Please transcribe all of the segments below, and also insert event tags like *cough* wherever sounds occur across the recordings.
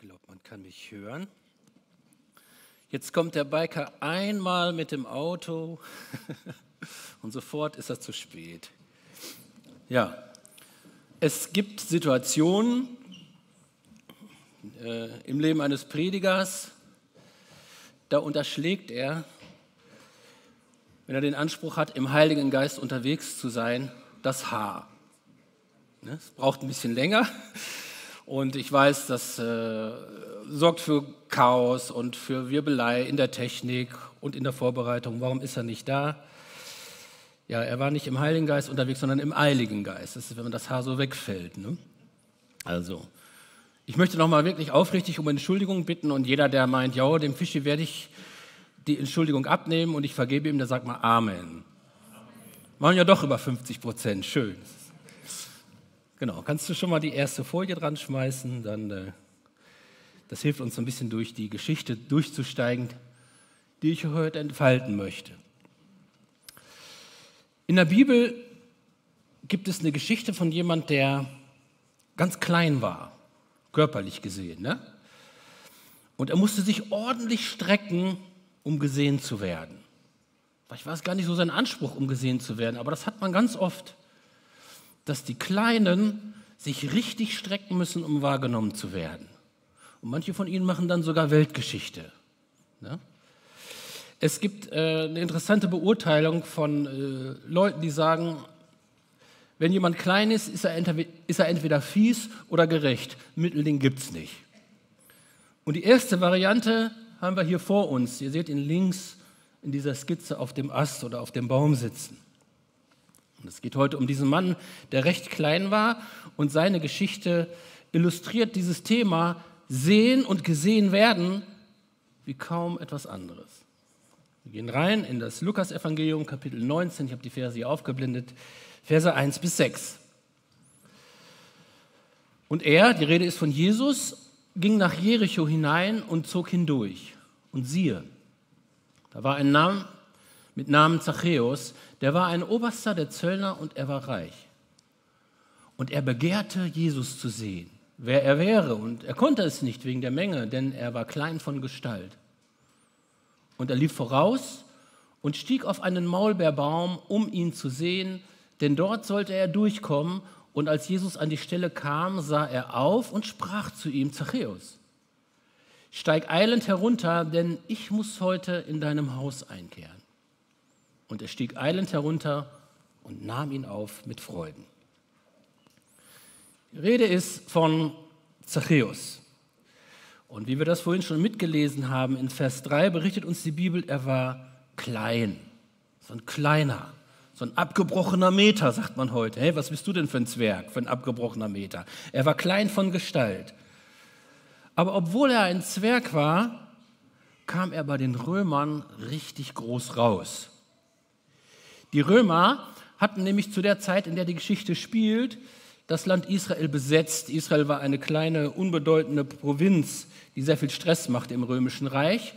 Ich glaube, man kann mich hören. Jetzt kommt der Biker einmal mit dem Auto *laughs* und sofort ist er zu spät. Ja, es gibt Situationen äh, im Leben eines Predigers, da unterschlägt er, wenn er den Anspruch hat, im Heiligen Geist unterwegs zu sein, das Haar. Ne, es braucht ein bisschen länger und ich weiß, das äh, sorgt für Chaos und für Wirbelei in der Technik und in der Vorbereitung. Warum ist er nicht da? Ja, er war nicht im Heiligen Geist unterwegs, sondern im Eiligen Geist. Das ist, wenn man das Haar so wegfällt. Ne? Also, ich möchte nochmal wirklich aufrichtig um Entschuldigung bitten und jeder, der meint, ja, dem Fischi werde ich die Entschuldigung abnehmen und ich vergebe ihm, der sagt mal Amen. Machen ja doch über 50 Prozent, schön. Genau, kannst du schon mal die erste Folie dran schmeißen, dann äh, das hilft uns so ein bisschen durch die Geschichte durchzusteigen, die ich heute entfalten möchte. In der Bibel gibt es eine Geschichte von jemand, der ganz klein war, körperlich gesehen, ne? Und er musste sich ordentlich strecken, um gesehen zu werden. Vielleicht war es gar nicht so sein Anspruch, um gesehen zu werden, aber das hat man ganz oft dass die Kleinen sich richtig strecken müssen, um wahrgenommen zu werden. Und manche von ihnen machen dann sogar Weltgeschichte. Ne? Es gibt äh, eine interessante Beurteilung von äh, Leuten, die sagen, wenn jemand klein ist, ist er, ist er entweder fies oder gerecht. Mittelding gibt es nicht. Und die erste Variante haben wir hier vor uns. Ihr seht ihn links in dieser Skizze auf dem Ast oder auf dem Baum sitzen. Und es geht heute um diesen Mann, der recht klein war und seine Geschichte illustriert dieses Thema sehen und gesehen werden wie kaum etwas anderes. Wir gehen rein in das Lukasevangelium Kapitel 19, ich habe die Verse hier aufgeblendet, Verse 1 bis 6. Und er, die Rede ist von Jesus, ging nach Jericho hinein und zog hindurch. Und siehe, da war ein Name mit Namen Zachäus, der war ein Oberster der Zöllner und er war reich. Und er begehrte, Jesus zu sehen, wer er wäre. Und er konnte es nicht wegen der Menge, denn er war klein von Gestalt. Und er lief voraus und stieg auf einen Maulbeerbaum, um ihn zu sehen, denn dort sollte er durchkommen. Und als Jesus an die Stelle kam, sah er auf und sprach zu ihm, Zachäus, steig eilend herunter, denn ich muss heute in deinem Haus einkehren. Und er stieg eilend herunter und nahm ihn auf mit Freuden. Die Rede ist von Zachäus. Und wie wir das vorhin schon mitgelesen haben, in Vers 3 berichtet uns die Bibel, er war klein, so ein kleiner, so ein abgebrochener Meter, sagt man heute. Hey, was bist du denn für ein Zwerg, für ein abgebrochener Meter? Er war klein von Gestalt. Aber obwohl er ein Zwerg war, kam er bei den Römern richtig groß raus. Die Römer hatten nämlich zu der Zeit, in der die Geschichte spielt, das Land Israel besetzt. Israel war eine kleine, unbedeutende Provinz, die sehr viel Stress machte im römischen Reich.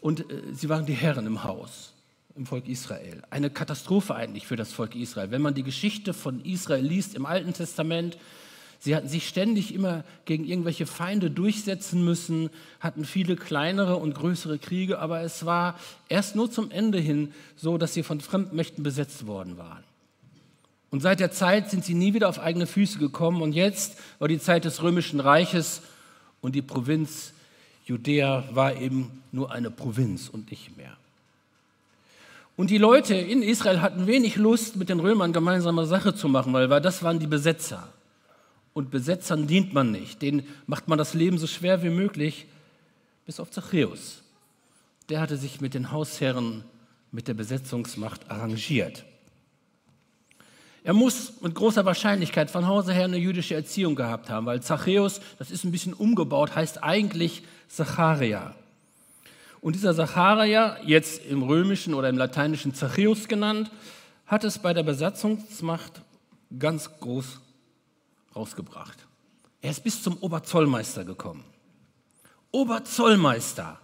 Und äh, sie waren die Herren im Haus, im Volk Israel. Eine Katastrophe eigentlich für das Volk Israel. Wenn man die Geschichte von Israel liest im Alten Testament, Sie hatten sich ständig immer gegen irgendwelche Feinde durchsetzen müssen, hatten viele kleinere und größere Kriege, aber es war erst nur zum Ende hin so, dass sie von Fremdmächten besetzt worden waren. Und seit der Zeit sind sie nie wieder auf eigene Füße gekommen und jetzt war die Zeit des römischen Reiches und die Provinz Judäa war eben nur eine Provinz und nicht mehr. Und die Leute in Israel hatten wenig Lust, mit den Römern gemeinsame Sache zu machen, weil das waren die Besetzer. Und Besetzern dient man nicht. Denen macht man das Leben so schwer wie möglich, bis auf Zachäus. Der hatte sich mit den Hausherren, mit der Besetzungsmacht arrangiert. Er muss mit großer Wahrscheinlichkeit von Hause her eine jüdische Erziehung gehabt haben, weil Zachäus, das ist ein bisschen umgebaut, heißt eigentlich Zacharia. Und dieser Zacharia, jetzt im römischen oder im lateinischen Zachäus genannt, hat es bei der Besatzungsmacht ganz groß rausgebracht. Er ist bis zum Oberzollmeister gekommen. Oberzollmeister.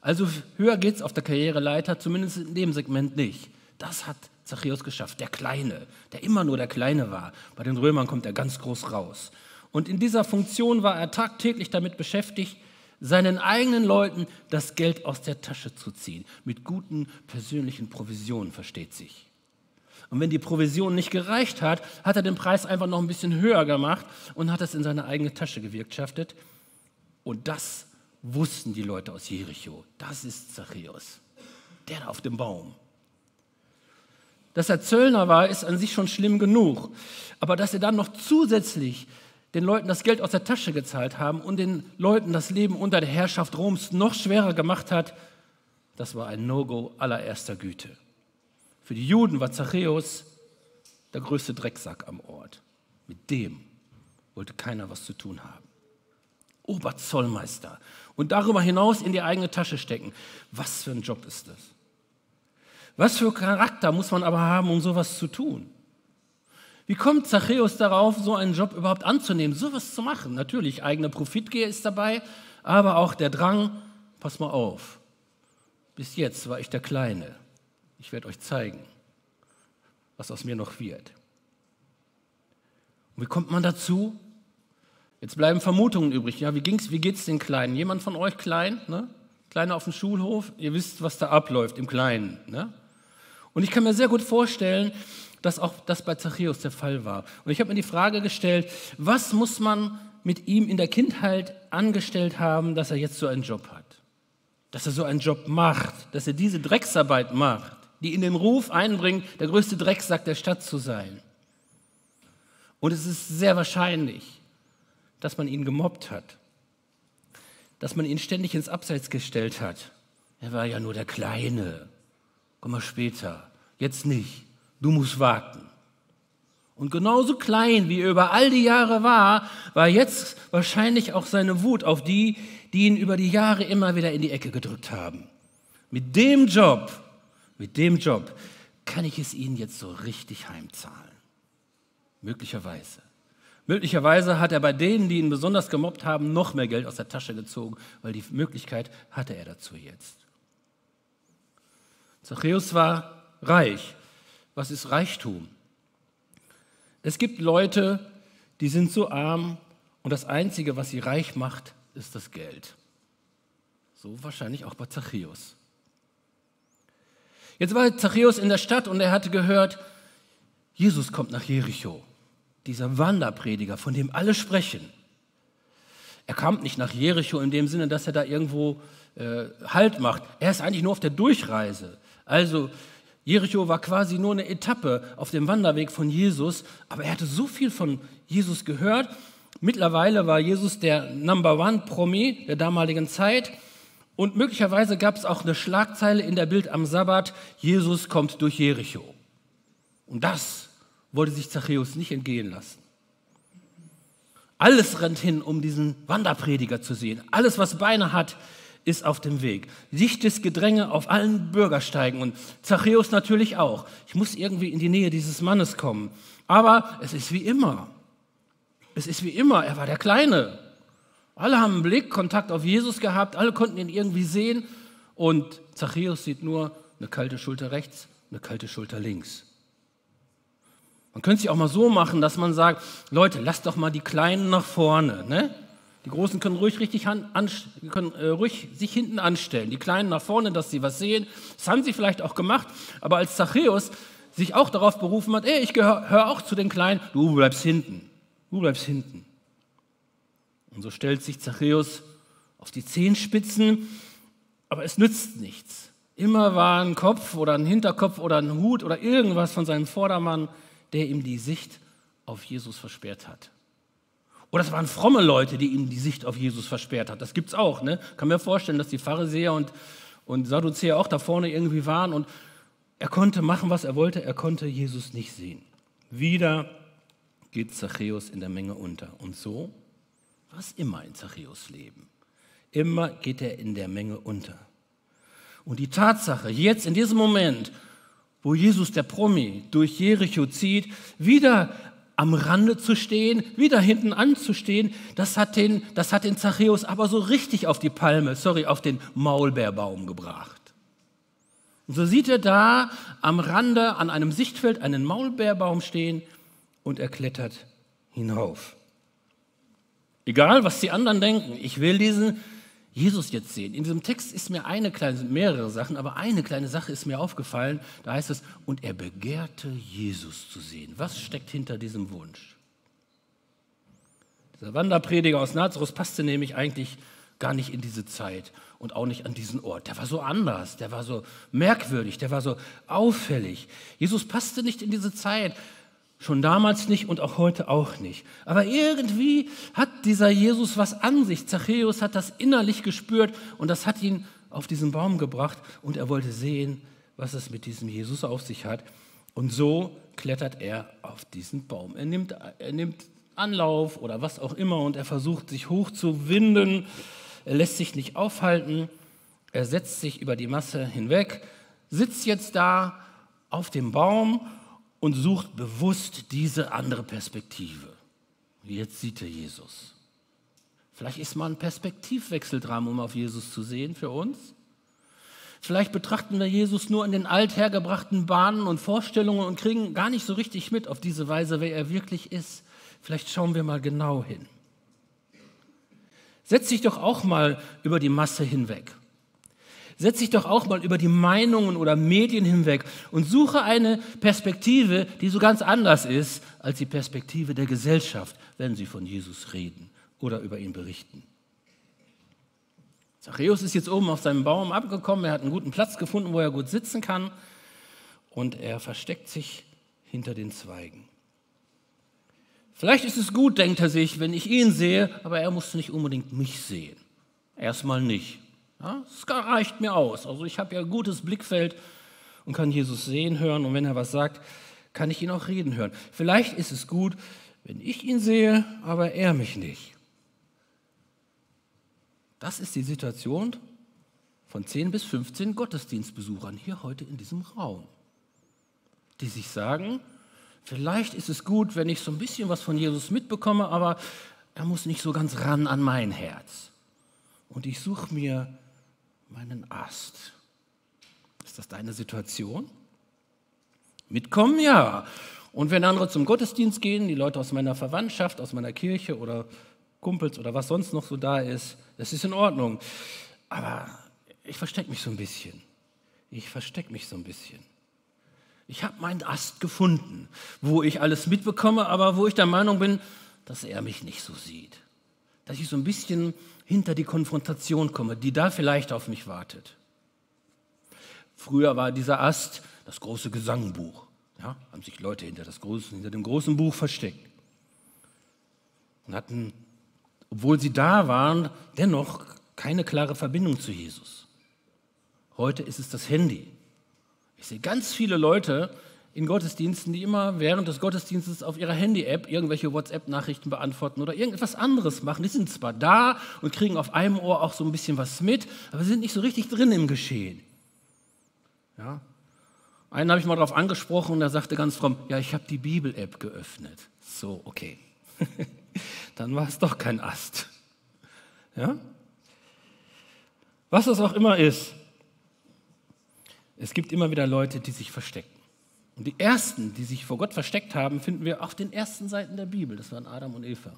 Also höher geht es auf der Karriereleiter, zumindest in dem Segment nicht. Das hat Zachäus geschafft, der Kleine, der immer nur der Kleine war. Bei den Römern kommt er ganz groß raus. Und in dieser Funktion war er tagtäglich damit beschäftigt, seinen eigenen Leuten das Geld aus der Tasche zu ziehen. Mit guten persönlichen Provisionen, versteht sich. Und wenn die Provision nicht gereicht hat, hat er den Preis einfach noch ein bisschen höher gemacht und hat es in seine eigene Tasche gewirtschaftet. Und das wussten die Leute aus Jericho. Das ist Zachäus, der da auf dem Baum. Dass er Zöllner war, ist an sich schon schlimm genug. Aber dass er dann noch zusätzlich den Leuten das Geld aus der Tasche gezahlt haben und den Leuten das Leben unter der Herrschaft Roms noch schwerer gemacht hat, das war ein No-Go allererster Güte. Für die Juden war Zachäus der größte Drecksack am Ort. Mit dem wollte keiner was zu tun haben. Oberzollmeister und darüber hinaus in die eigene Tasche stecken. Was für ein Job ist das? Was für Charakter muss man aber haben, um sowas zu tun? Wie kommt Zachäus darauf, so einen Job überhaupt anzunehmen, sowas zu machen? Natürlich, eigene Profitgier ist dabei, aber auch der Drang, pass mal auf, bis jetzt war ich der Kleine. Ich werde euch zeigen, was aus mir noch wird. Und wie kommt man dazu? Jetzt bleiben Vermutungen übrig. Ja, wie, ging's, wie geht's den Kleinen? Jemand von euch klein? Ne? Kleiner auf dem Schulhof? Ihr wisst, was da abläuft im Kleinen. Ne? Und ich kann mir sehr gut vorstellen, dass auch das bei Zachäus der Fall war. Und ich habe mir die Frage gestellt, was muss man mit ihm in der Kindheit angestellt haben, dass er jetzt so einen Job hat? Dass er so einen Job macht, dass er diese Drecksarbeit macht, die in den Ruf einbringt, der größte Drecksack der Stadt zu sein. Und es ist sehr wahrscheinlich, dass man ihn gemobbt hat, dass man ihn ständig ins Abseits gestellt hat. Er war ja nur der Kleine. Komm mal später. Jetzt nicht. Du musst warten. Und genauso klein, wie er über all die Jahre war, war jetzt wahrscheinlich auch seine Wut auf die, die ihn über die Jahre immer wieder in die Ecke gedrückt haben. Mit dem Job, mit dem Job kann ich es ihnen jetzt so richtig heimzahlen. Möglicherweise. Möglicherweise hat er bei denen, die ihn besonders gemobbt haben, noch mehr Geld aus der Tasche gezogen, weil die Möglichkeit hatte er dazu jetzt. Zachäus war reich. Was ist Reichtum? Es gibt Leute, die sind so arm und das Einzige, was sie reich macht, ist das Geld. So wahrscheinlich auch bei Zachäus. Jetzt war Zachäus in der Stadt und er hatte gehört, Jesus kommt nach Jericho dieser Wanderprediger, von dem alle sprechen. Er kam nicht nach Jericho in dem Sinne, dass er da irgendwo äh, Halt macht. Er ist eigentlich nur auf der Durchreise. Also Jericho war quasi nur eine Etappe auf dem Wanderweg von Jesus, aber er hatte so viel von Jesus gehört. Mittlerweile war Jesus der Number One Promi der damaligen Zeit und möglicherweise gab es auch eine Schlagzeile in der Bild am Sabbat: Jesus kommt durch Jericho. Und das wollte sich Zachäus nicht entgehen lassen. Alles rennt hin, um diesen Wanderprediger zu sehen. Alles, was Beine hat, ist auf dem Weg. Dichtes Gedränge auf allen Bürgersteigen und Zachäus natürlich auch. Ich muss irgendwie in die Nähe dieses Mannes kommen. Aber es ist wie immer. Es ist wie immer. Er war der Kleine. Alle haben einen Blick, Kontakt auf Jesus gehabt. Alle konnten ihn irgendwie sehen. Und Zachäus sieht nur eine kalte Schulter rechts, eine kalte Schulter links. Man könnte sich auch mal so machen, dass man sagt, Leute, lasst doch mal die Kleinen nach vorne. Ne? Die Großen können ruhig, richtig können, äh, ruhig sich hinten anstellen. Die Kleinen nach vorne, dass sie was sehen. Das haben sie vielleicht auch gemacht. Aber als Zachäus sich auch darauf berufen hat, ey, ich gehöre auch zu den Kleinen, du bleibst hinten. Du bleibst hinten. Und so stellt sich Zachäus auf die Zehenspitzen, aber es nützt nichts. Immer war ein Kopf oder ein Hinterkopf oder ein Hut oder irgendwas von seinem Vordermann der ihm die Sicht auf Jesus versperrt hat. Oder es waren fromme Leute, die ihm die Sicht auf Jesus versperrt hat. Das gibt es auch. Ne? Kann mir vorstellen, dass die Pharisäer und, und Sadduzäer auch da vorne irgendwie waren und er konnte machen, was er wollte, er konnte Jesus nicht sehen. Wieder geht Zachäus in der Menge unter. Und so war es immer in Zachäus Leben. Immer geht er in der Menge unter. Und die Tatsache, jetzt in diesem Moment, wo Jesus der Promi durch Jericho zieht, wieder am Rande zu stehen, wieder hinten anzustehen, das hat den, das hat den Zachäus aber so richtig auf die Palme, sorry, auf den Maulbeerbaum gebracht. Und so sieht er da am Rande an einem Sichtfeld einen Maulbeerbaum stehen und er klettert hinauf. Egal, was die anderen denken, ich will diesen Jesus jetzt sehen. In diesem Text ist mir eine kleine, mehrere Sachen, aber eine kleine Sache ist mir aufgefallen. Da heißt es, und er begehrte Jesus zu sehen. Was steckt hinter diesem Wunsch? Dieser Wanderprediger aus Nazareth passte nämlich eigentlich gar nicht in diese Zeit und auch nicht an diesen Ort. Der war so anders, der war so merkwürdig, der war so auffällig. Jesus passte nicht in diese Zeit. Schon damals nicht und auch heute auch nicht. Aber irgendwie hat dieser Jesus was an sich. Zachäus hat das innerlich gespürt und das hat ihn auf diesen Baum gebracht und er wollte sehen, was es mit diesem Jesus auf sich hat. Und so klettert er auf diesen Baum. Er nimmt, er nimmt Anlauf oder was auch immer und er versucht sich hochzuwinden. Er lässt sich nicht aufhalten. Er setzt sich über die Masse hinweg, sitzt jetzt da auf dem Baum und sucht bewusst diese andere Perspektive. Jetzt sieht er Jesus. Vielleicht ist mal ein Perspektivwechsel dran, um auf Jesus zu sehen für uns. Vielleicht betrachten wir Jesus nur in den althergebrachten Bahnen und Vorstellungen und kriegen gar nicht so richtig mit auf diese Weise, wer er wirklich ist. Vielleicht schauen wir mal genau hin. Setz dich doch auch mal über die Masse hinweg. Setz dich doch auch mal über die Meinungen oder Medien hinweg und suche eine Perspektive, die so ganz anders ist als die Perspektive der Gesellschaft, wenn sie von Jesus reden oder über ihn berichten. Zachäus ist jetzt oben auf seinem Baum abgekommen, er hat einen guten Platz gefunden, wo er gut sitzen kann und er versteckt sich hinter den Zweigen. Vielleicht ist es gut, denkt er sich, wenn ich ihn sehe, aber er muss nicht unbedingt mich sehen. Erstmal nicht. Ja, das reicht mir aus. Also ich habe ja ein gutes Blickfeld und kann Jesus sehen, hören und wenn er was sagt, kann ich ihn auch reden hören. Vielleicht ist es gut, wenn ich ihn sehe, aber er mich nicht. Das ist die Situation von 10 bis 15 Gottesdienstbesuchern hier heute in diesem Raum, die sich sagen, vielleicht ist es gut, wenn ich so ein bisschen was von Jesus mitbekomme, aber er muss nicht so ganz ran an mein Herz. Und ich suche mir meinen Ast. Ist das deine Situation? Mitkommen, ja. Und wenn andere zum Gottesdienst gehen, die Leute aus meiner Verwandtschaft, aus meiner Kirche oder Kumpels oder was sonst noch so da ist, das ist in Ordnung. Aber ich verstecke mich so ein bisschen. Ich verstecke mich so ein bisschen. Ich habe meinen Ast gefunden, wo ich alles mitbekomme, aber wo ich der Meinung bin, dass er mich nicht so sieht. Dass ich so ein bisschen hinter die Konfrontation komme, die da vielleicht auf mich wartet. Früher war dieser Ast das große Gesangbuch. Ja, haben sich Leute hinter, das große, hinter dem großen Buch versteckt. Und hatten, obwohl sie da waren, dennoch keine klare Verbindung zu Jesus. Heute ist es das Handy. Ich sehe ganz viele Leute, in Gottesdiensten, die immer während des Gottesdienstes auf ihrer Handy-App irgendwelche WhatsApp-Nachrichten beantworten oder irgendetwas anderes machen. Die sind zwar da und kriegen auf einem Ohr auch so ein bisschen was mit, aber sind nicht so richtig drin im Geschehen. Ja? Einen habe ich mal darauf angesprochen und der sagte ganz fromm, ja, ich habe die Bibel-App geöffnet. So, okay. *laughs* Dann war es doch kein Ast. Ja? Was es auch immer ist, es gibt immer wieder Leute, die sich verstecken. Und die ersten, die sich vor Gott versteckt haben, finden wir auf den ersten Seiten der Bibel. Das waren Adam und Eva.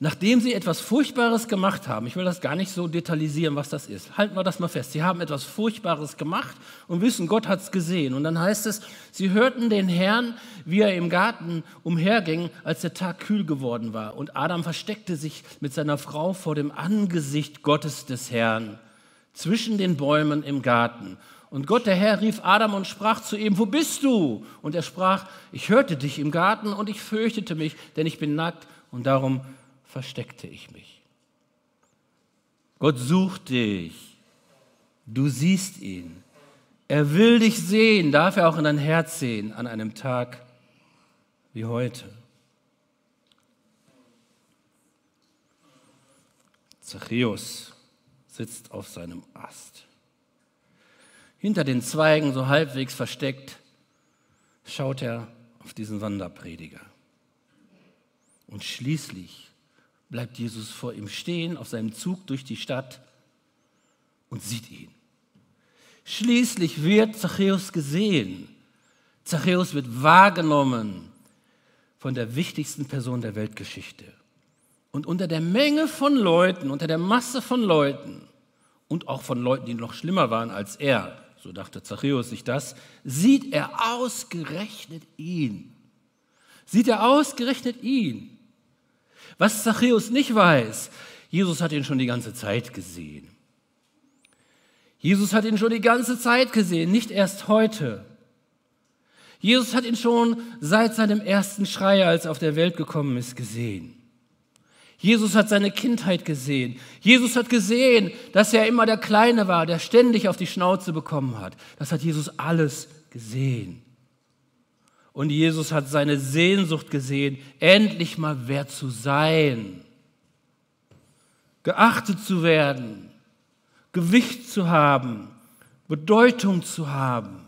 Nachdem sie etwas Furchtbares gemacht haben, ich will das gar nicht so detailisieren, was das ist, halten wir das mal fest. Sie haben etwas Furchtbares gemacht und wissen, Gott hat es gesehen. Und dann heißt es, sie hörten den Herrn, wie er im Garten umherging, als der Tag kühl geworden war. Und Adam versteckte sich mit seiner Frau vor dem Angesicht Gottes des Herrn zwischen den Bäumen im Garten. Und Gott, der Herr, rief Adam und sprach zu ihm, wo bist du? Und er sprach, ich hörte dich im Garten und ich fürchtete mich, denn ich bin nackt und darum versteckte ich mich. Gott sucht dich. Du siehst ihn. Er will dich sehen, darf er auch in dein Herz sehen an einem Tag wie heute. Zachäus sitzt auf seinem Ast. Hinter den Zweigen, so halbwegs versteckt, schaut er auf diesen Wanderprediger. Und schließlich bleibt Jesus vor ihm stehen auf seinem Zug durch die Stadt und sieht ihn. Schließlich wird Zachäus gesehen. Zachäus wird wahrgenommen. von der wichtigsten Person der Weltgeschichte. Und unter der Menge von Leuten, unter der Masse von Leuten und auch von Leuten, die noch schlimmer waren als er, so dachte Zachäus sich das, sieht er ausgerechnet ihn. Sieht er ausgerechnet ihn. Was Zachäus nicht weiß, Jesus hat ihn schon die ganze Zeit gesehen. Jesus hat ihn schon die ganze Zeit gesehen, nicht erst heute. Jesus hat ihn schon seit seinem ersten Schrei, als er auf der Welt gekommen ist, gesehen. Jesus hat seine Kindheit gesehen. Jesus hat gesehen, dass er immer der Kleine war, der ständig auf die Schnauze bekommen hat. Das hat Jesus alles gesehen. Und Jesus hat seine Sehnsucht gesehen, endlich mal wer zu sein, geachtet zu werden, Gewicht zu haben, Bedeutung zu haben.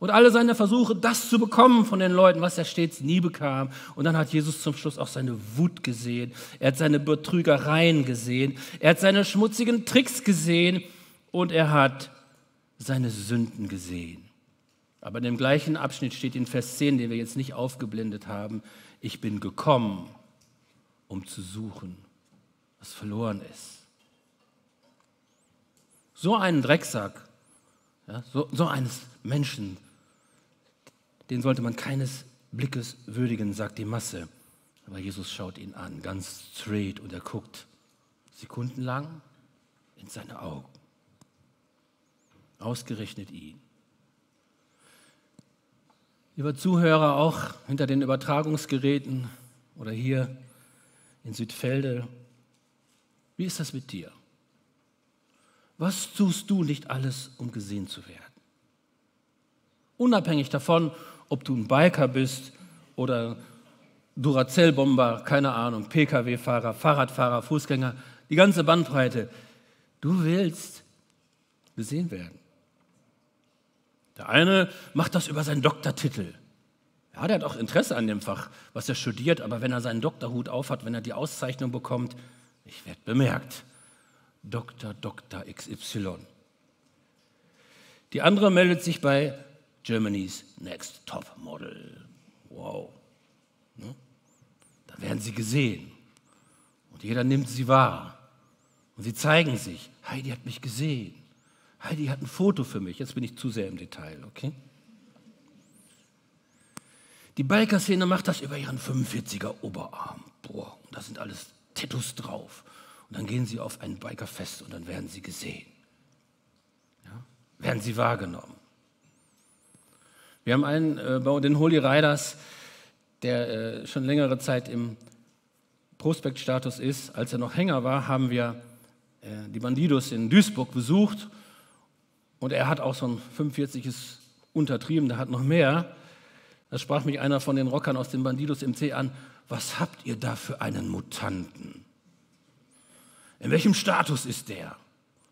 Und alle seine Versuche, das zu bekommen von den Leuten, was er stets nie bekam. Und dann hat Jesus zum Schluss auch seine Wut gesehen. Er hat seine Betrügereien gesehen. Er hat seine schmutzigen Tricks gesehen. Und er hat seine Sünden gesehen. Aber in dem gleichen Abschnitt steht in Vers 10, den wir jetzt nicht aufgeblendet haben, ich bin gekommen, um zu suchen, was verloren ist. So einen Drecksack, ja, so, so eines Menschen den sollte man keines Blickes würdigen, sagt die Masse. Aber Jesus schaut ihn an, ganz straight, und er guckt sekundenlang in seine Augen. Ausgerechnet ihn. Lieber Zuhörer, auch hinter den Übertragungsgeräten oder hier in Südfelde, wie ist das mit dir? Was tust du nicht alles, um gesehen zu werden? Unabhängig davon, ob du ein Biker bist oder Duracell-Bomber, keine Ahnung, Pkw-Fahrer, Fahrradfahrer, Fußgänger, die ganze Bandbreite. Du willst gesehen werden. Der eine macht das über seinen Doktortitel. Ja, der hat auch Interesse an dem Fach, was er studiert, aber wenn er seinen Doktorhut aufhat, wenn er die Auszeichnung bekommt, ich werde bemerkt. Dr. Dr. XY. Die andere meldet sich bei Germany's Next Top Model. Wow. Ne? Da werden sie gesehen. Und jeder nimmt sie wahr. Und sie zeigen sich. Heidi hat mich gesehen. Heidi hat ein Foto für mich. Jetzt bin ich zu sehr im Detail, okay? Die Biker-Szene macht das über ihren 45er Oberarm. Boah, und da sind alles Tattoos drauf. Und dann gehen sie auf ein Bikerfest und dann werden sie gesehen. Ja? Werden sie wahrgenommen. Wir haben einen äh, den Holy Riders, der äh, schon längere Zeit im Prospektstatus ist. Als er noch Hänger war, haben wir äh, die Bandidos in Duisburg besucht. Und er hat auch so ein 45es untertrieben, der hat noch mehr. Da sprach mich einer von den Rockern aus den Bandidos im C an, was habt ihr da für einen Mutanten? In welchem Status ist der?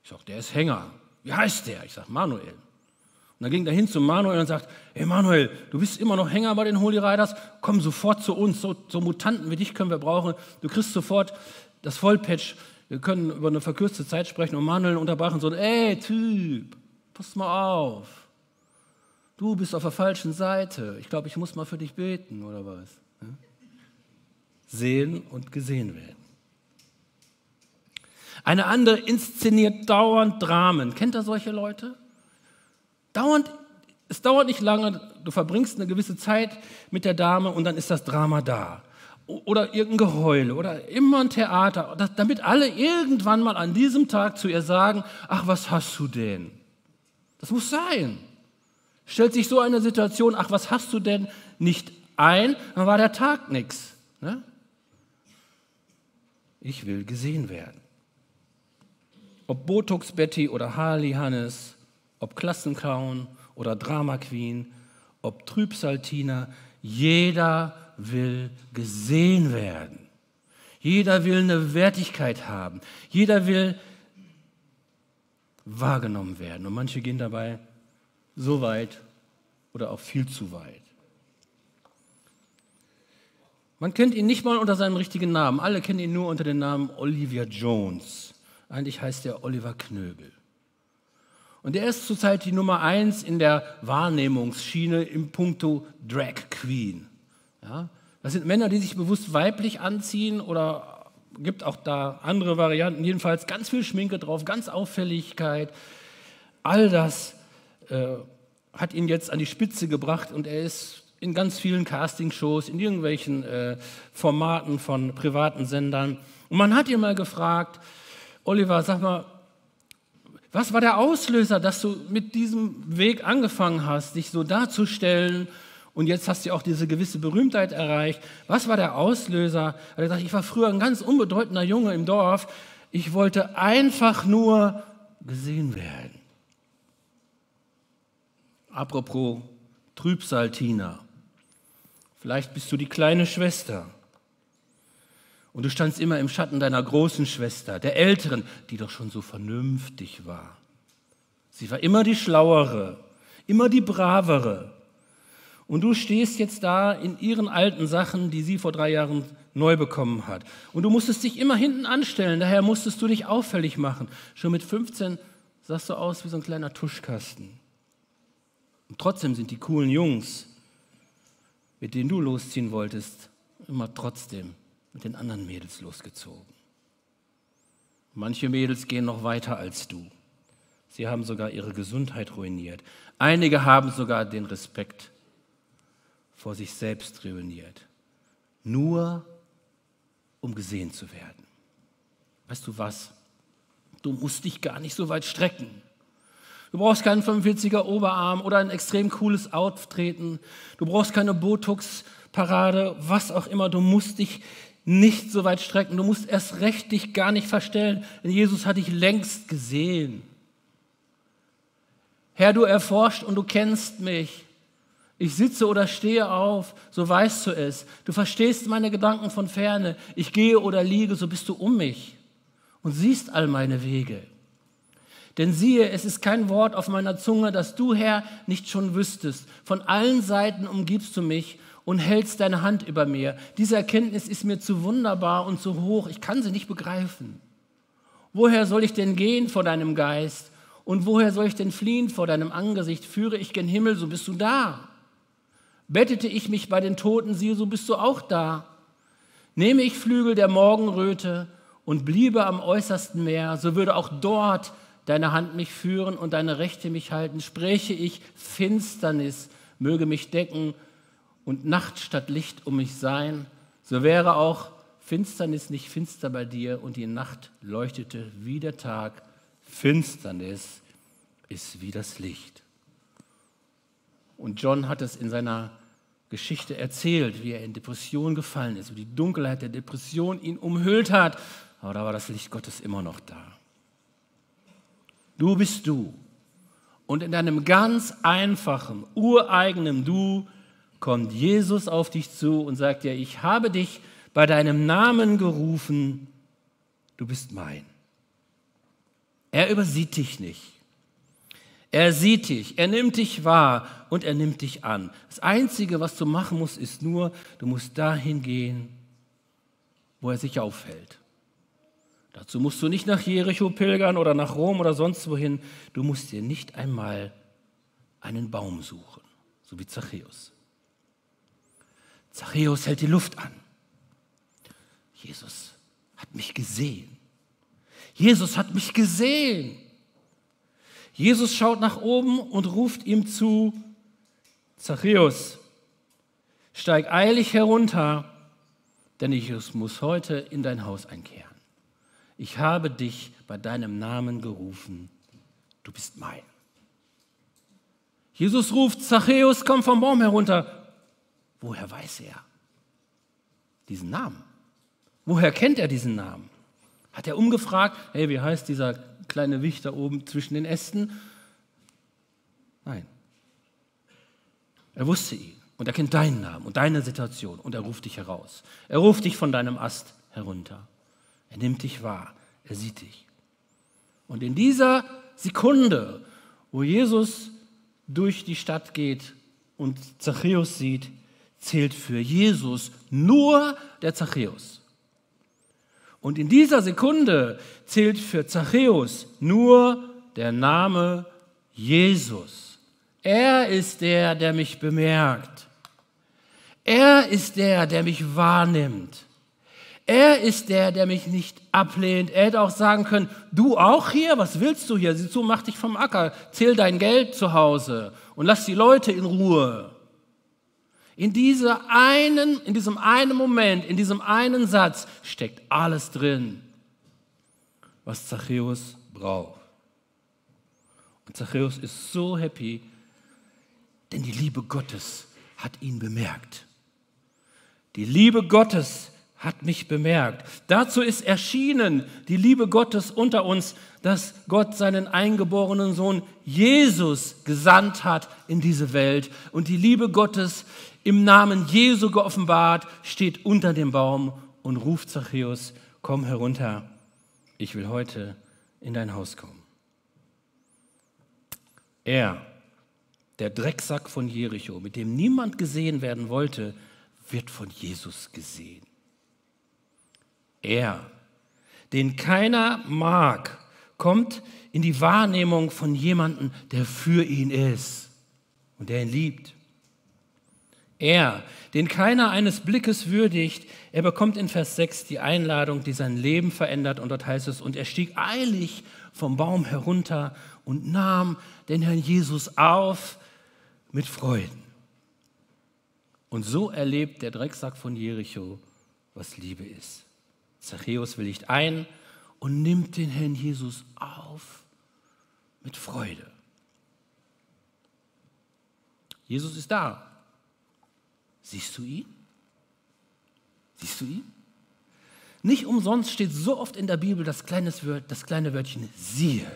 Ich sage, der ist Hänger. Wie heißt der? Ich sage, Manuel. Und dann ging er hin zu Manuel und sagt, hey Manuel, du bist immer noch Hänger bei den Holy Riders, komm sofort zu uns, so, so Mutanten wie dich können wir brauchen. Du kriegst sofort das Vollpatch, wir können über eine verkürzte Zeit sprechen. Und Manuel unterbrach und so, ey Typ, pass mal auf. Du bist auf der falschen Seite. Ich glaube, ich muss mal für dich beten oder was. Sehen und gesehen werden. Eine andere inszeniert dauernd Dramen. Kennt ihr solche Leute? Dauernd, es dauert nicht lange, du verbringst eine gewisse Zeit mit der Dame und dann ist das Drama da. Oder irgendein Geheule oder immer ein Theater, damit alle irgendwann mal an diesem Tag zu ihr sagen, ach, was hast du denn? Das muss sein. Stellt sich so eine Situation, ach, was hast du denn nicht ein, dann war der Tag nichts. Ne? Ich will gesehen werden. Ob Botox Betty oder Harley Hannes, ob Klassenclown oder Drama Queen, ob Trübsaltiner, jeder will gesehen werden. Jeder will eine Wertigkeit haben. Jeder will wahrgenommen werden. Und manche gehen dabei so weit oder auch viel zu weit. Man kennt ihn nicht mal unter seinem richtigen Namen. Alle kennen ihn nur unter dem Namen Olivia Jones. Eigentlich heißt er Oliver Knöbel. Und er ist zurzeit die Nummer eins in der Wahrnehmungsschiene im Punkto Drag Queen. Ja? Das sind Männer, die sich bewusst weiblich anziehen oder gibt auch da andere Varianten. Jedenfalls ganz viel Schminke drauf, ganz Auffälligkeit. All das äh, hat ihn jetzt an die Spitze gebracht und er ist in ganz vielen Castingshows, in irgendwelchen äh, Formaten von privaten Sendern. Und man hat ihn mal gefragt, Oliver, sag mal, was war der Auslöser, dass du mit diesem Weg angefangen hast, dich so darzustellen und jetzt hast du auch diese gewisse Berühmtheit erreicht? Was war der Auslöser? Er gesagt, ich war früher ein ganz unbedeutender Junge im Dorf. Ich wollte einfach nur gesehen werden. Apropos Trübsal, Tina. Vielleicht bist du die kleine Schwester. Und du standst immer im Schatten deiner großen Schwester, der älteren, die doch schon so vernünftig war. Sie war immer die schlauere, immer die bravere. Und du stehst jetzt da in ihren alten Sachen, die sie vor drei Jahren neu bekommen hat. Und du musstest dich immer hinten anstellen, daher musstest du dich auffällig machen. Schon mit 15 sahst du aus wie so ein kleiner Tuschkasten. Und trotzdem sind die coolen Jungs, mit denen du losziehen wolltest, immer trotzdem mit den anderen Mädels losgezogen. Manche Mädels gehen noch weiter als du. Sie haben sogar ihre Gesundheit ruiniert. Einige haben sogar den Respekt vor sich selbst ruiniert. Nur um gesehen zu werden. Weißt du was? Du musst dich gar nicht so weit strecken. Du brauchst keinen 45er Oberarm oder ein extrem cooles Auftreten. Du brauchst keine Botox-Parade, was auch immer. Du musst dich nicht so weit strecken. Du musst erst recht dich gar nicht verstellen, denn Jesus hat dich längst gesehen. Herr, du erforscht und du kennst mich. Ich sitze oder stehe auf, so weißt du es. Du verstehst meine Gedanken von ferne. Ich gehe oder liege, so bist du um mich und siehst all meine Wege. Denn siehe, es ist kein Wort auf meiner Zunge, das du, Herr, nicht schon wüsstest. Von allen Seiten umgibst du mich und hältst deine Hand über mir. Diese Erkenntnis ist mir zu wunderbar und zu hoch, ich kann sie nicht begreifen. Woher soll ich denn gehen vor deinem Geist? Und woher soll ich denn fliehen vor deinem Angesicht? Führe ich gen Himmel, so bist du da. Bettete ich mich bei den Toten, siehe, so bist du auch da. Nehme ich Flügel der Morgenröte und bliebe am äußersten Meer, so würde auch dort deine Hand mich führen und deine Rechte mich halten. Spreche ich, Finsternis möge mich decken und Nacht statt Licht um mich sein, so wäre auch Finsternis nicht finster bei dir und die Nacht leuchtete wie der Tag. Finsternis ist wie das Licht. Und John hat es in seiner Geschichte erzählt, wie er in Depression gefallen ist, wie die Dunkelheit der Depression ihn umhüllt hat. Aber da war das Licht Gottes immer noch da. Du bist du. Und in deinem ganz einfachen, ureigenen Du kommt Jesus auf dich zu und sagt dir, ich habe dich bei deinem Namen gerufen, du bist mein. Er übersieht dich nicht. Er sieht dich, er nimmt dich wahr und er nimmt dich an. Das Einzige, was du machen musst, ist nur, du musst dahin gehen, wo er sich aufhält. Dazu musst du nicht nach Jericho pilgern oder nach Rom oder sonst wohin. Du musst dir nicht einmal einen Baum suchen, so wie Zachäus. Zachäus hält die Luft an. Jesus hat mich gesehen. Jesus hat mich gesehen. Jesus schaut nach oben und ruft ihm zu, Zachäus, steig eilig herunter, denn ich muss heute in dein Haus einkehren ich habe dich bei deinem Namen gerufen, du bist mein. Jesus ruft, Zachäus, komm vom Baum herunter. Woher weiß er diesen Namen? Woher kennt er diesen Namen? Hat er umgefragt, hey, wie heißt dieser kleine Wicht da oben zwischen den Ästen? Nein. Er wusste ihn und er kennt deinen Namen und deine Situation und er ruft dich heraus. Er ruft dich von deinem Ast herunter. Er nimmt dich wahr. Er sieht dich. Und in dieser Sekunde, wo Jesus durch die Stadt geht und Zachäus sieht, zählt für Jesus nur der Zachäus. Und in dieser Sekunde zählt für Zachäus nur der Name Jesus. Er ist der, der mich bemerkt. Er ist der, der mich wahrnimmt. Er ist der, der mich nicht ablehnt. Er hätte auch sagen können, du auch hier, was willst du hier? Sieh zu, mach dich vom Acker, zähl dein Geld zu Hause und lass die Leute in Ruhe. In, dieser einen, in diesem einen Moment, in diesem einen Satz steckt alles drin, was Zachäus braucht. Und Zachäus ist so happy, denn die Liebe Gottes hat ihn bemerkt. Die Liebe Gottes hat mich bemerkt. Dazu ist erschienen die Liebe Gottes unter uns, dass Gott seinen eingeborenen Sohn Jesus gesandt hat in diese Welt. Und die Liebe Gottes im Namen Jesu geoffenbart steht unter dem Baum und ruft Zachäus, komm herunter, ich will heute in dein Haus kommen. Er, der Drecksack von Jericho, mit dem niemand gesehen werden wollte, wird von Jesus gesehen. Er, den keiner mag, kommt in die Wahrnehmung von jemandem, der für ihn ist und der ihn liebt. Er, den keiner eines Blickes würdigt, er bekommt in Vers 6 die Einladung, die sein Leben verändert. Und dort heißt es, und er stieg eilig vom Baum herunter und nahm den Herrn Jesus auf mit Freuden. Und so erlebt der Drecksack von Jericho, was Liebe ist. Zachäus willigt ein und nimmt den Herrn Jesus auf mit Freude. Jesus ist da. Siehst du ihn? Siehst du ihn? Nicht umsonst steht so oft in der Bibel das, kleines, das kleine Wörtchen siehe.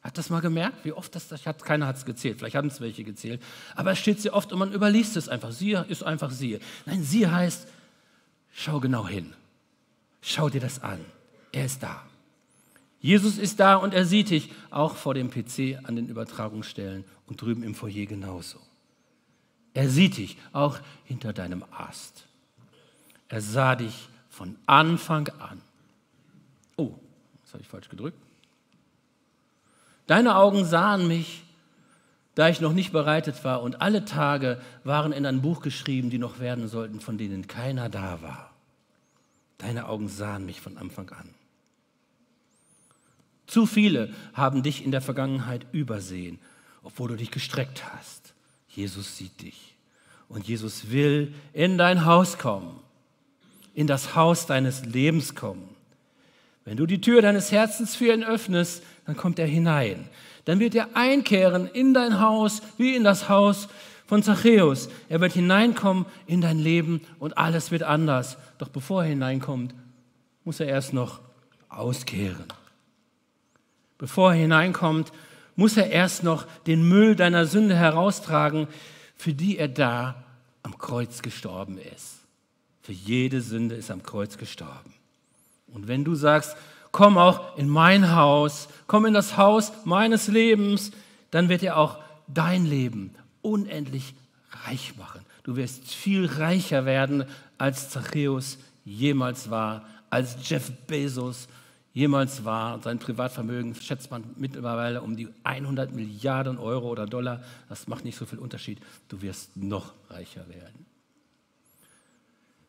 Hat das mal gemerkt, wie oft das, das hat, keiner hat es gezählt, vielleicht haben es welche gezählt, aber es steht sehr oft und man überliest es einfach. Siehe ist einfach siehe. Nein, siehe heißt, schau genau hin. Schau dir das an. Er ist da. Jesus ist da und er sieht dich auch vor dem PC an den Übertragungsstellen und drüben im Foyer genauso. Er sieht dich auch hinter deinem Ast. Er sah dich von Anfang an. Oh, das habe ich falsch gedrückt. Deine Augen sahen mich, da ich noch nicht bereitet war, und alle Tage waren in ein Buch geschrieben, die noch werden sollten, von denen keiner da war. Deine Augen sahen mich von Anfang an. Zu viele haben dich in der Vergangenheit übersehen, obwohl du dich gestreckt hast. Jesus sieht dich und Jesus will in dein Haus kommen, in das Haus deines Lebens kommen. Wenn du die Tür deines Herzens für ihn öffnest, dann kommt er hinein. Dann wird er einkehren in dein Haus wie in das Haus von Zachäus. Er wird hineinkommen in dein Leben und alles wird anders. Doch bevor er hineinkommt, muss er erst noch auskehren. Bevor er hineinkommt, muss er erst noch den Müll deiner Sünde heraustragen, für die er da am Kreuz gestorben ist. Für jede Sünde ist am Kreuz gestorben. Und wenn du sagst, komm auch in mein Haus, komm in das Haus meines Lebens, dann wird er auch dein Leben unendlich reich machen. Du wirst viel reicher werden, als Zachäus jemals war, als Jeff Bezos jemals war. Sein Privatvermögen schätzt man mittlerweile um die 100 Milliarden Euro oder Dollar. Das macht nicht so viel Unterschied. Du wirst noch reicher werden.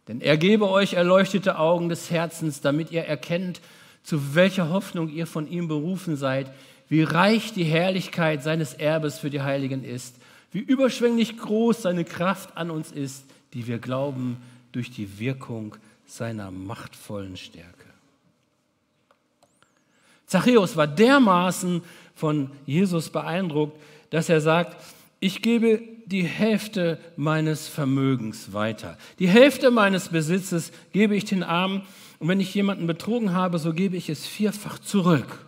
Denn er gebe euch erleuchtete Augen des Herzens, damit ihr erkennt, zu welcher Hoffnung ihr von ihm berufen seid, wie reich die Herrlichkeit seines Erbes für die Heiligen ist, wie überschwänglich groß seine Kraft an uns ist, die wir glauben durch die Wirkung seiner machtvollen Stärke. Zachäus war dermaßen von Jesus beeindruckt, dass er sagt, ich gebe die Hälfte meines Vermögens weiter. Die Hälfte meines Besitzes gebe ich den Armen und wenn ich jemanden betrogen habe, so gebe ich es vierfach zurück.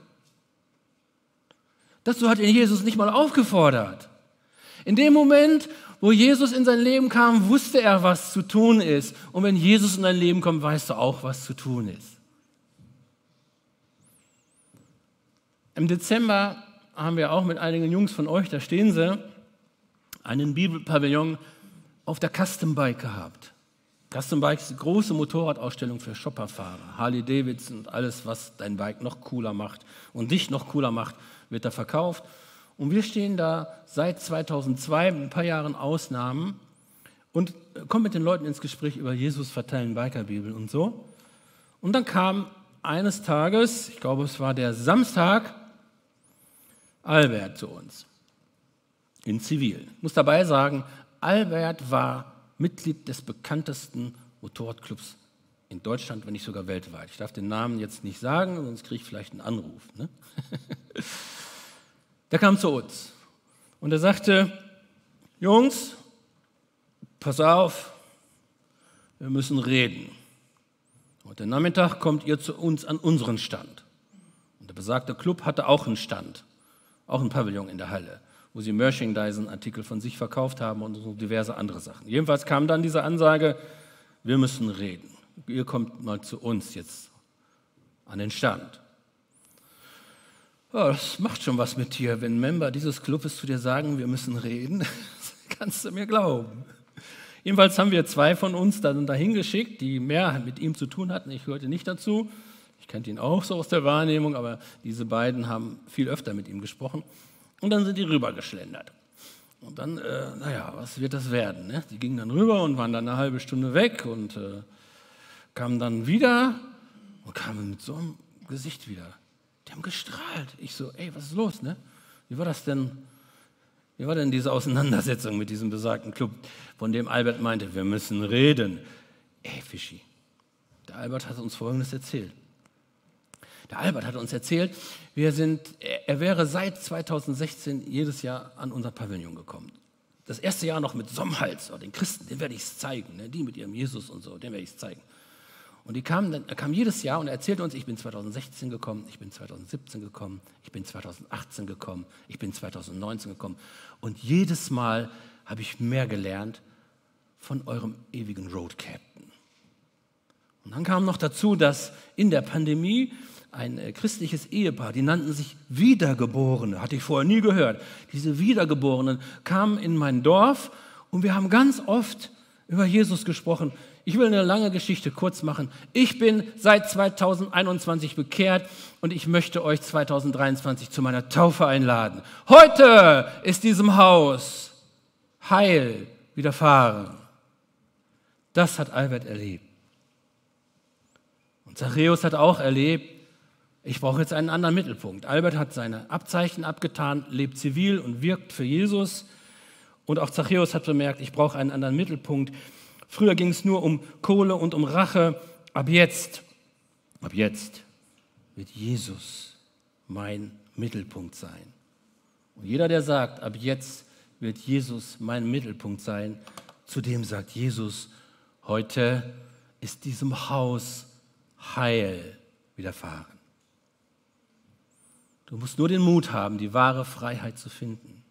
Dazu hat ihn Jesus nicht mal aufgefordert. In dem Moment, wo Jesus in sein Leben kam, wusste er, was zu tun ist. Und wenn Jesus in dein Leben kommt, weißt du auch, was zu tun ist. Im Dezember haben wir auch mit einigen Jungs von euch, da stehen sie, einen Bibelpavillon auf der Custom Bike gehabt. Custom Bike ist eine große Motorradausstellung für Shopperfahrer. Harley Davidson und alles, was dein Bike noch cooler macht und dich noch cooler macht, wird da verkauft. Und wir stehen da seit 2002 mit ein paar Jahren Ausnahmen und kommt mit den Leuten ins Gespräch über Jesus verteilen Bikerbibel und so. Und dann kam eines Tages, ich glaube es war der Samstag, Albert zu uns in Zivil. Ich muss dabei sagen, Albert war Mitglied des bekanntesten Motorradclubs in Deutschland, wenn nicht sogar weltweit. Ich darf den Namen jetzt nicht sagen, sonst kriege ich vielleicht einen Anruf. Ne? *laughs* Der kam zu uns und er sagte, Jungs, pass auf, wir müssen reden. Heute Nachmittag kommt ihr zu uns an unseren Stand. Und der besagte Club hatte auch einen Stand, auch ein Pavillon in der Halle, wo sie Merchandising-Artikel von sich verkauft haben und so diverse andere Sachen. Jedenfalls kam dann diese Ansage, wir müssen reden. Ihr kommt mal zu uns jetzt an den Stand. Ja, das macht schon was mit dir, wenn Member dieses Clubes zu dir sagen, wir müssen reden. Das *laughs* kannst du mir glauben. Jedenfalls haben wir zwei von uns dann dahin geschickt, die mehr mit ihm zu tun hatten. Ich gehörte nicht dazu. Ich kannte ihn auch so aus der Wahrnehmung, aber diese beiden haben viel öfter mit ihm gesprochen. Und dann sind die rübergeschlendert. Und dann, äh, naja, was wird das werden? Ne? Die gingen dann rüber und waren dann eine halbe Stunde weg und äh, kamen dann wieder und kamen mit so einem Gesicht wieder. Die haben gestrahlt. Ich so, ey, was ist los? Ne? Wie war das denn? Wie war denn diese Auseinandersetzung mit diesem besagten Club, von dem Albert meinte, wir müssen reden? Ey, Fischi, der Albert hat uns Folgendes erzählt. Der Albert hat uns erzählt, wir sind, er wäre seit 2016 jedes Jahr an unser Pavillon gekommen. Das erste Jahr noch mit Sommhals, oh, den Christen, den werde ich es zeigen, ne? die mit ihrem Jesus und so, den werde ich es zeigen. Und die kamen er kam jedes Jahr und er erzählte uns, ich bin 2016 gekommen, ich bin 2017 gekommen, ich bin 2018 gekommen, ich bin 2019 gekommen. Und jedes Mal habe ich mehr gelernt von eurem ewigen Road Captain. Und dann kam noch dazu, dass in der Pandemie ein äh, christliches Ehepaar, die nannten sich Wiedergeborene, hatte ich vorher nie gehört. Diese Wiedergeborenen kamen in mein Dorf und wir haben ganz oft über Jesus gesprochen. Ich will eine lange Geschichte kurz machen. Ich bin seit 2021 bekehrt und ich möchte euch 2023 zu meiner Taufe einladen. Heute ist diesem Haus Heil widerfahren. Das hat Albert erlebt. Und Zachäus hat auch erlebt, ich brauche jetzt einen anderen Mittelpunkt. Albert hat seine Abzeichen abgetan, lebt zivil und wirkt für Jesus. Und auch Zachäus hat bemerkt, ich brauche einen anderen Mittelpunkt. Früher ging es nur um Kohle und um Rache. Ab jetzt, ab jetzt wird Jesus mein Mittelpunkt sein. Und jeder, der sagt, ab jetzt wird Jesus mein Mittelpunkt sein, zu dem sagt Jesus, heute ist diesem Haus Heil widerfahren. Du musst nur den Mut haben, die wahre Freiheit zu finden.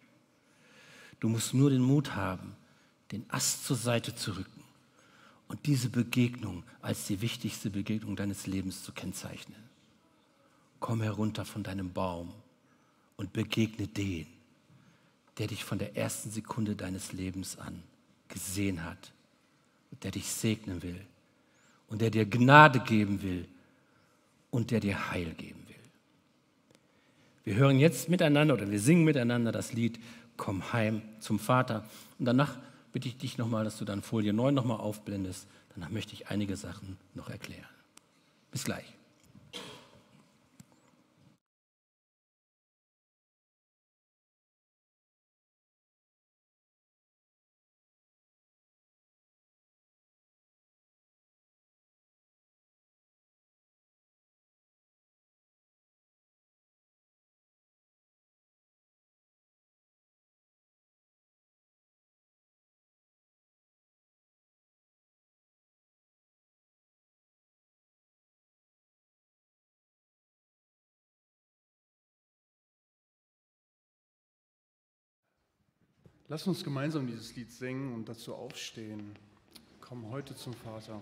Du musst nur den Mut haben, den Ast zur Seite zu rücken und diese Begegnung als die wichtigste Begegnung deines Lebens zu kennzeichnen. Komm herunter von deinem Baum und begegne den, der dich von der ersten Sekunde deines Lebens an gesehen hat, der dich segnen will und der dir Gnade geben will und der dir Heil geben. Wir hören jetzt miteinander oder wir singen miteinander das Lied Komm heim zum Vater und danach bitte ich dich nochmal, dass du dann Folie 9 nochmal aufblendest. Danach möchte ich einige Sachen noch erklären. Bis gleich. Lass uns gemeinsam dieses Lied singen und dazu aufstehen. Komm heute zum Vater.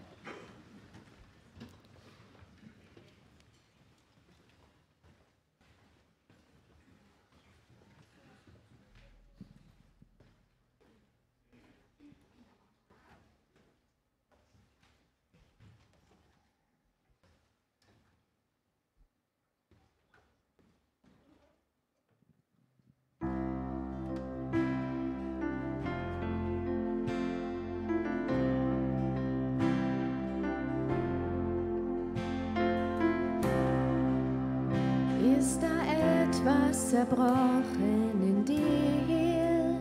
Ist da etwas zerbrochen in dir?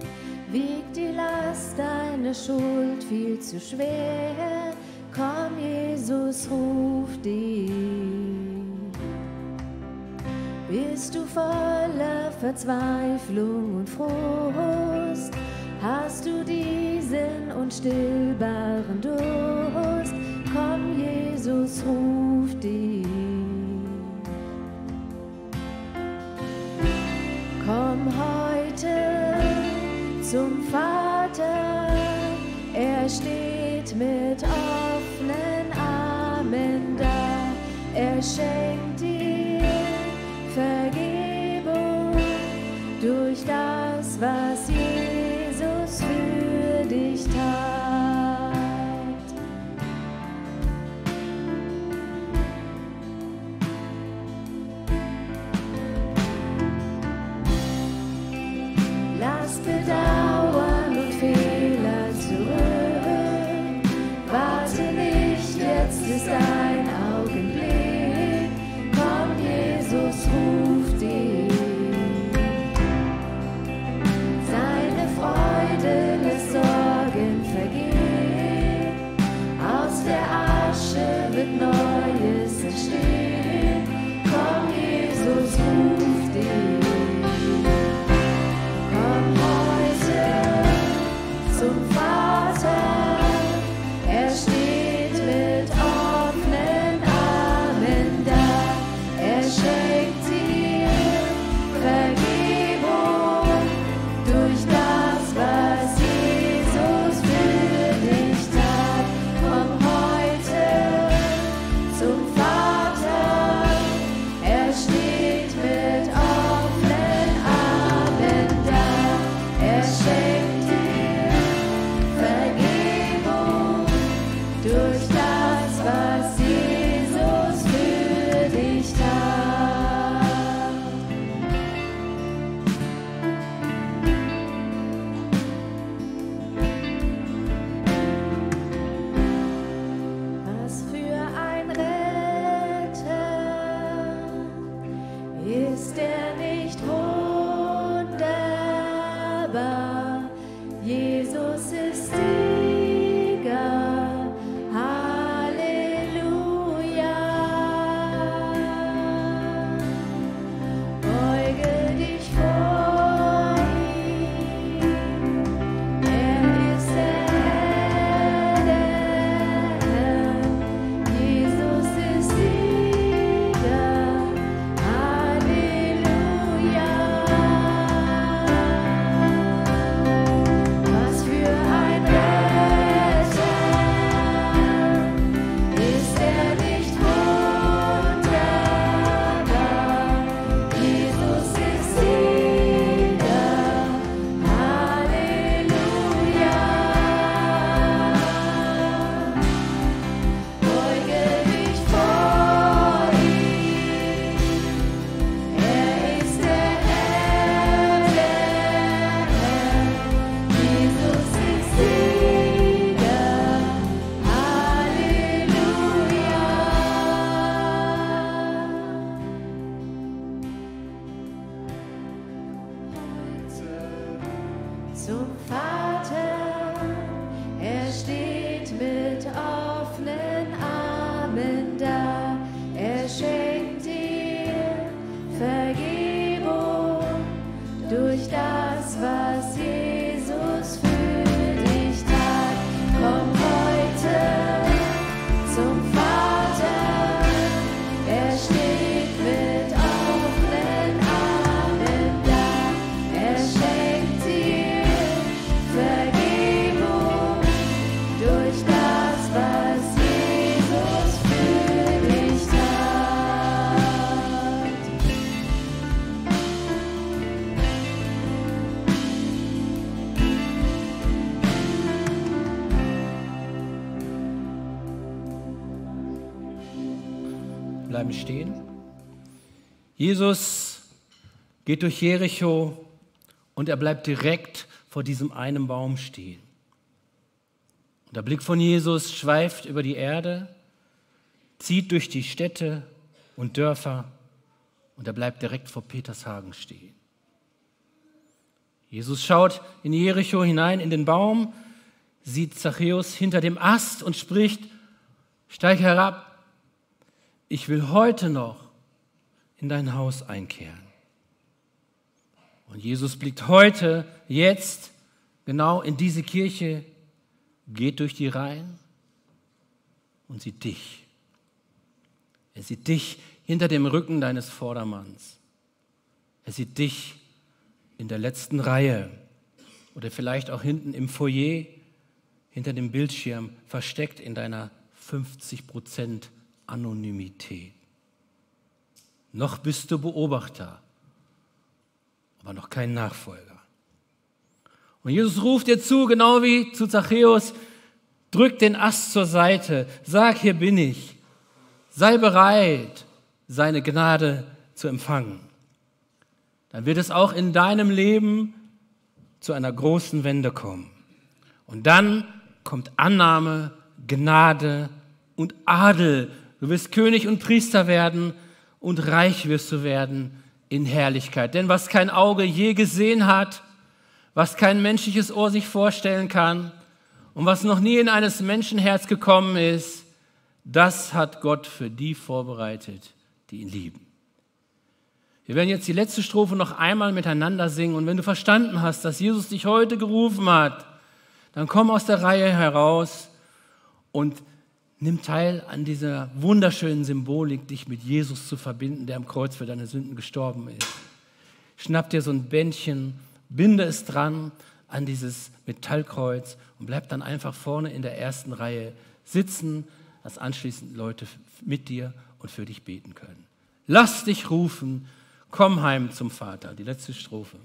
Wiegt die Last deine Schuld viel zu schwer? Komm, Jesus ruft dich. Bist du voller Verzweiflung und Frust? Hast du diesen unstillbaren Durst? Komm, Jesus ruft Zum Vater, Jesus geht durch Jericho und er bleibt direkt vor diesem einen Baum stehen. Und der Blick von Jesus schweift über die Erde, zieht durch die Städte und Dörfer Und er bleibt direkt vor Petershagen stehen. Jesus schaut in Jericho hinein in den Baum, sieht Zachäus hinter dem Ast und spricht, steig herab, ich will heute noch in dein Haus einkehren. Und Jesus blickt heute, jetzt, genau in diese Kirche, geht durch die Reihen und sieht dich. Er sieht dich hinter dem Rücken deines Vordermanns. Er sieht dich in der letzten Reihe oder vielleicht auch hinten im Foyer, hinter dem Bildschirm, versteckt in deiner 50% Anonymität. Noch bist du Beobachter, aber noch kein Nachfolger. Und Jesus ruft dir zu, genau wie zu Zachäus, drück den Ast zur Seite, sag, hier bin ich, sei bereit, seine Gnade zu empfangen. Dann wird es auch in deinem Leben zu einer großen Wende kommen. Und dann kommt Annahme, Gnade und Adel. Du wirst König und Priester werden und reich wirst du werden in Herrlichkeit. Denn was kein Auge je gesehen hat, was kein menschliches Ohr sich vorstellen kann und was noch nie in eines Menschenherz gekommen ist, das hat Gott für die vorbereitet, die ihn lieben. Wir werden jetzt die letzte Strophe noch einmal miteinander singen und wenn du verstanden hast, dass Jesus dich heute gerufen hat, dann komm aus der Reihe heraus und nimm teil an dieser wunderschönen Symbolik, dich mit Jesus zu verbinden, der am Kreuz für deine Sünden gestorben ist. Schnapp dir so ein Bändchen binde es dran an dieses Metallkreuz und bleib dann einfach vorne in der ersten Reihe sitzen, dass anschließend Leute mit dir und für dich beten können. Lass dich rufen, komm heim zum Vater. Die letzte Strophe.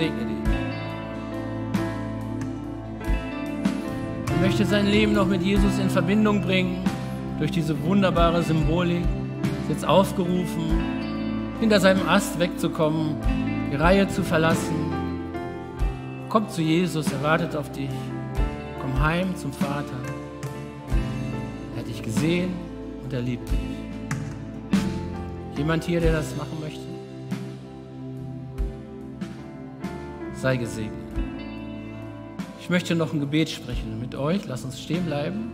Segne dich. Er möchte sein Leben noch mit Jesus in Verbindung bringen, durch diese wunderbare Symbolik. Ist jetzt aufgerufen, hinter seinem Ast wegzukommen, die Reihe zu verlassen. Komm zu Jesus, er wartet auf dich. Komm heim zum Vater. Er hat dich gesehen und er liebt dich. Jemand hier, der das machen möchte? Sei gesegnet. Ich möchte noch ein Gebet sprechen mit euch. Lass uns stehen bleiben.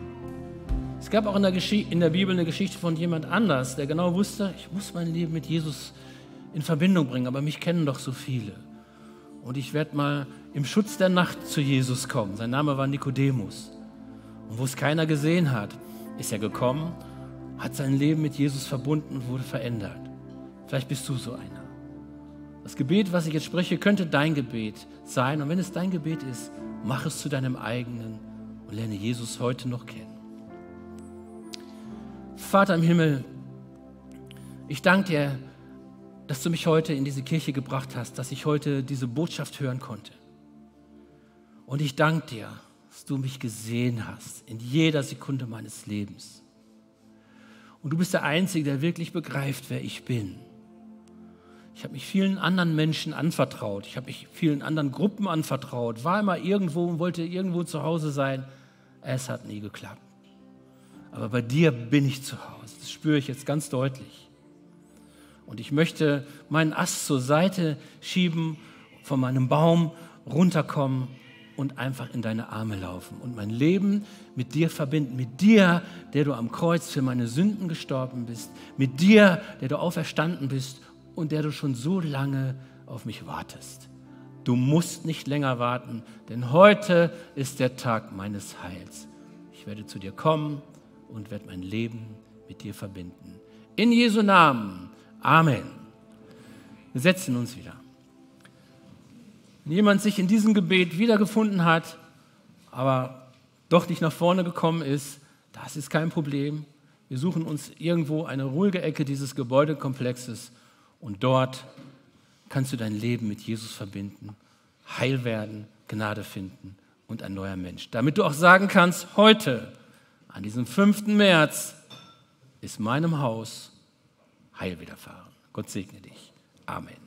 Es gab auch in der, in der Bibel eine Geschichte von jemand anders, der genau wusste, ich muss mein Leben mit Jesus in Verbindung bringen, aber mich kennen doch so viele. Und ich werde mal im Schutz der Nacht zu Jesus kommen. Sein Name war Nikodemus. Und wo es keiner gesehen hat, ist er gekommen, hat sein Leben mit Jesus verbunden und wurde verändert. Vielleicht bist du so einer. Das Gebet, was ich jetzt spreche, könnte dein Gebet sein. Und wenn es dein Gebet ist, mach es zu deinem eigenen und lerne Jesus heute noch kennen. Vater im Himmel, ich danke dir, dass du mich heute in diese Kirche gebracht hast, dass ich heute diese Botschaft hören konnte. Und ich danke dir, dass du mich gesehen hast in jeder Sekunde meines Lebens. Und du bist der Einzige, der wirklich begreift, wer ich bin. Ich habe mich vielen anderen Menschen anvertraut. Ich habe mich vielen anderen Gruppen anvertraut. War immer irgendwo und wollte irgendwo zu Hause sein. Es hat nie geklappt. Aber bei dir bin ich zu Hause. Das spüre ich jetzt ganz deutlich. Und ich möchte meinen Ast zur Seite schieben von meinem Baum runterkommen und einfach in deine Arme laufen und mein Leben mit dir verbinden. Mit dir, der du am Kreuz für meine Sünden gestorben bist. Mit dir, der du auferstanden bist und der du schon so lange auf mich wartest. Du musst nicht länger warten, denn heute ist der Tag meines Heils. Ich werde zu dir kommen und werde mein Leben mit dir verbinden. In Jesu Namen. Amen. Wir setzen uns wieder. Wenn jemand sich in diesem Gebet wiedergefunden hat, aber doch nicht nach vorne gekommen ist, das ist kein Problem. Wir suchen uns irgendwo eine ruhige Ecke dieses Gebäudekomplexes und dort kannst du dein Leben mit Jesus verbinden, heil werden, Gnade finden und ein neuer Mensch. Damit du auch sagen kannst, heute, an diesem 5. März, ist meinem Haus Heil widerfahren. Gott segne dich. Amen.